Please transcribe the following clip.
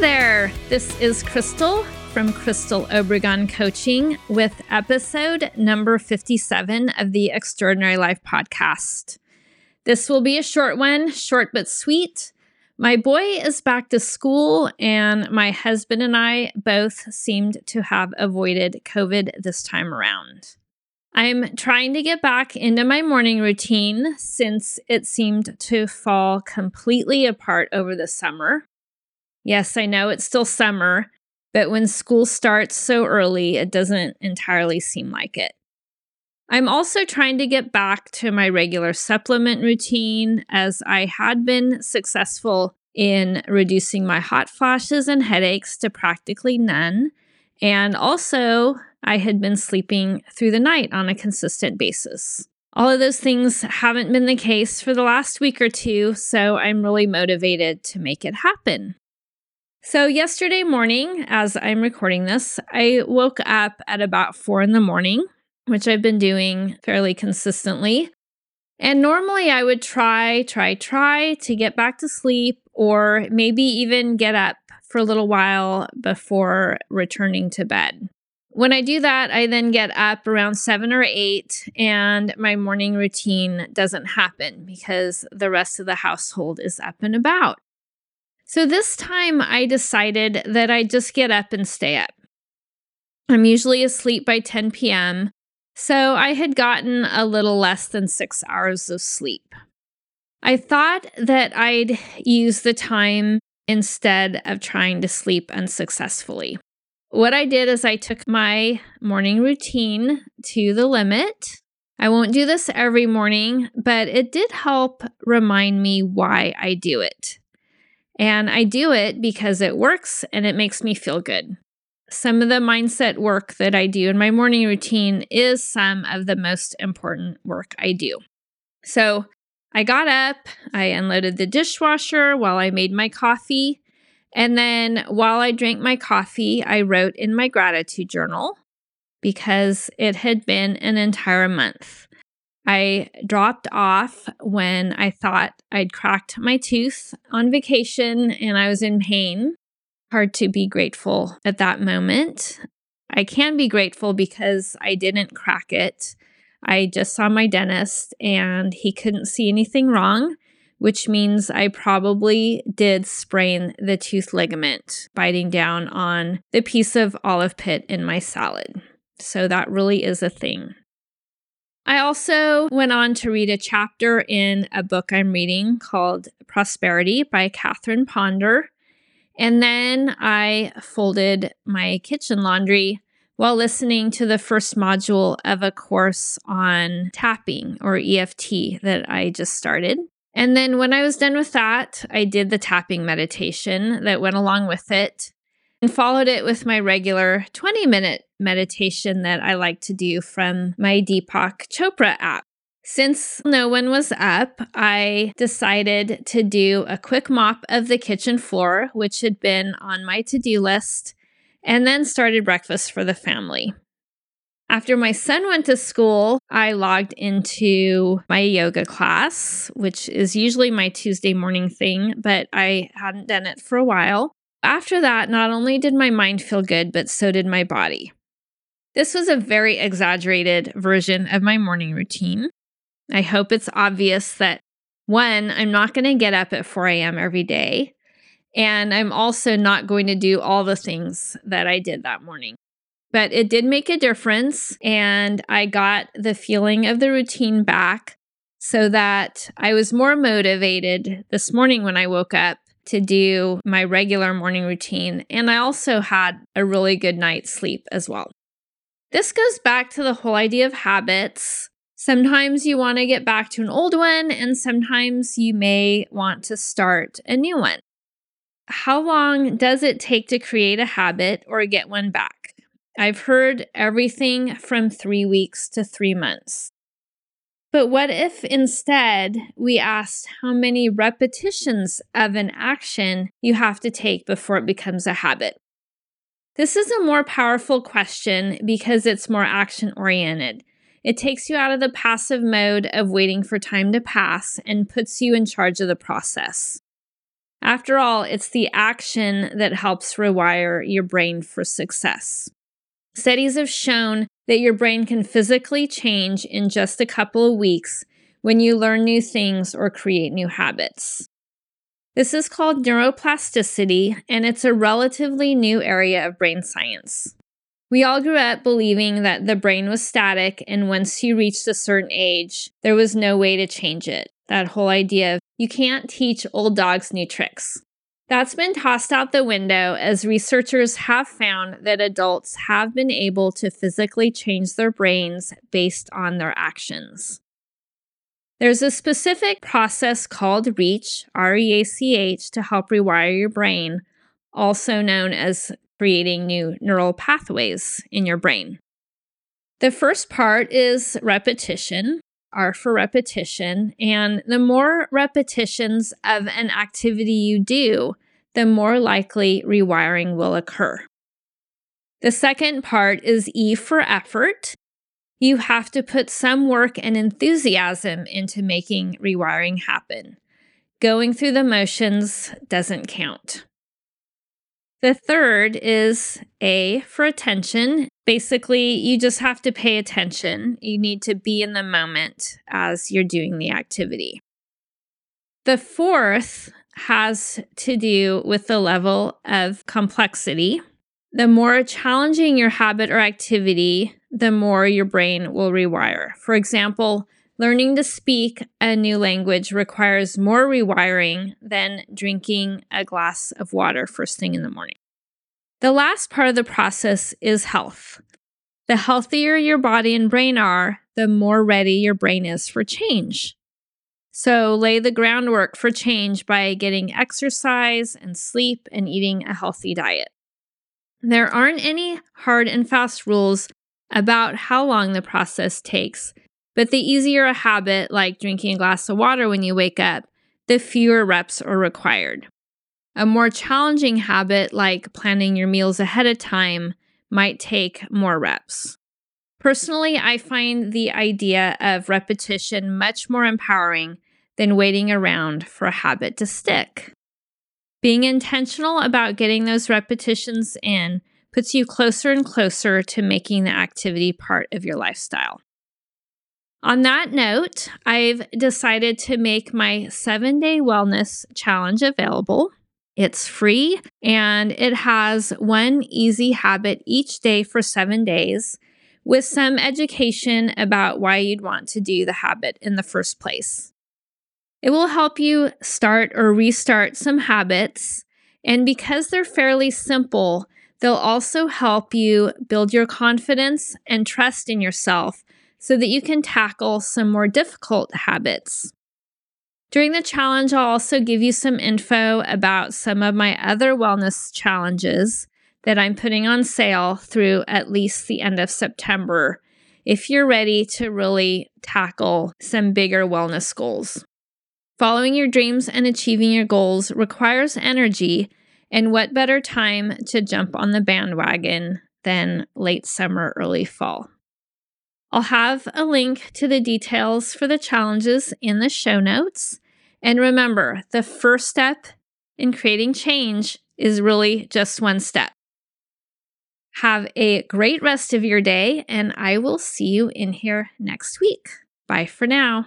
There. This is Crystal from Crystal Obregon Coaching with episode number 57 of the Extraordinary Life podcast. This will be a short one, short but sweet. My boy is back to school, and my husband and I both seemed to have avoided COVID this time around. I'm trying to get back into my morning routine since it seemed to fall completely apart over the summer. Yes, I know it's still summer, but when school starts so early, it doesn't entirely seem like it. I'm also trying to get back to my regular supplement routine as I had been successful in reducing my hot flashes and headaches to practically none. And also, I had been sleeping through the night on a consistent basis. All of those things haven't been the case for the last week or two, so I'm really motivated to make it happen. So, yesterday morning, as I'm recording this, I woke up at about four in the morning, which I've been doing fairly consistently. And normally I would try, try, try to get back to sleep or maybe even get up for a little while before returning to bed. When I do that, I then get up around seven or eight, and my morning routine doesn't happen because the rest of the household is up and about. So this time I decided that I'd just get up and stay up. I'm usually asleep by 10 p.m., so I had gotten a little less than six hours of sleep. I thought that I'd use the time instead of trying to sleep unsuccessfully. What I did is I took my morning routine to the limit. I won't do this every morning, but it did help remind me why I do it. And I do it because it works and it makes me feel good. Some of the mindset work that I do in my morning routine is some of the most important work I do. So I got up, I unloaded the dishwasher while I made my coffee. And then while I drank my coffee, I wrote in my gratitude journal because it had been an entire month. I dropped off when I thought I'd cracked my tooth on vacation and I was in pain. Hard to be grateful at that moment. I can be grateful because I didn't crack it. I just saw my dentist and he couldn't see anything wrong, which means I probably did sprain the tooth ligament, biting down on the piece of olive pit in my salad. So that really is a thing. I also went on to read a chapter in a book I'm reading called Prosperity by Catherine Ponder. And then I folded my kitchen laundry while listening to the first module of a course on tapping or EFT that I just started. And then when I was done with that, I did the tapping meditation that went along with it and followed it with my regular 20 minute meditation that I like to do from my Deepak Chopra app. Since no one was up, I decided to do a quick mop of the kitchen floor, which had been on my to do list, and then started breakfast for the family. After my son went to school, I logged into my yoga class, which is usually my Tuesday morning thing, but I hadn't done it for a while. After that, not only did my mind feel good, but so did my body. This was a very exaggerated version of my morning routine. I hope it's obvious that one, I'm not going to get up at 4 a.m. every day. And I'm also not going to do all the things that I did that morning. But it did make a difference. And I got the feeling of the routine back so that I was more motivated this morning when I woke up to do my regular morning routine. And I also had a really good night's sleep as well. This goes back to the whole idea of habits. Sometimes you want to get back to an old one, and sometimes you may want to start a new one. how long does it take to create a habit or get one back? I've heard everything from three weeks to three months. But what if instead we asked how many repetitions of an action you have to take before it becomes a habit? This is a more powerful question because it's more action oriented. It takes you out of the passive mode of waiting for time to pass and puts you in charge of the process. After all, it's the action that helps rewire your brain for success. Studies have shown that your brain can physically change in just a couple of weeks when you learn new things or create new habits. This is called neuroplasticity, and it's a relatively new area of brain science. We all grew up believing that the brain was static, and once you reached a certain age, there was no way to change it. That whole idea of you can't teach old dogs new tricks. That's been tossed out the window as researchers have found that adults have been able to physically change their brains based on their actions. There's a specific process called REACH, R E A C H, to help rewire your brain, also known as creating new neural pathways in your brain. The first part is repetition, R for repetition. And the more repetitions of an activity you do, the more likely rewiring will occur. The second part is E for effort. You have to put some work and enthusiasm into making rewiring happen. Going through the motions doesn't count. The third is A for attention. Basically, you just have to pay attention. You need to be in the moment as you're doing the activity. The fourth has to do with the level of complexity. The more challenging your habit or activity, the more your brain will rewire. For example, learning to speak a new language requires more rewiring than drinking a glass of water first thing in the morning. The last part of the process is health. The healthier your body and brain are, the more ready your brain is for change. So, lay the groundwork for change by getting exercise and sleep and eating a healthy diet. There aren't any hard and fast rules about how long the process takes, but the easier a habit, like drinking a glass of water when you wake up, the fewer reps are required. A more challenging habit, like planning your meals ahead of time, might take more reps. Personally, I find the idea of repetition much more empowering than waiting around for a habit to stick. Being intentional about getting those repetitions in puts you closer and closer to making the activity part of your lifestyle. On that note, I've decided to make my seven day wellness challenge available. It's free and it has one easy habit each day for seven days with some education about why you'd want to do the habit in the first place. It will help you start or restart some habits. And because they're fairly simple, they'll also help you build your confidence and trust in yourself so that you can tackle some more difficult habits. During the challenge, I'll also give you some info about some of my other wellness challenges that I'm putting on sale through at least the end of September if you're ready to really tackle some bigger wellness goals. Following your dreams and achieving your goals requires energy, and what better time to jump on the bandwagon than late summer, early fall? I'll have a link to the details for the challenges in the show notes. And remember, the first step in creating change is really just one step. Have a great rest of your day, and I will see you in here next week. Bye for now.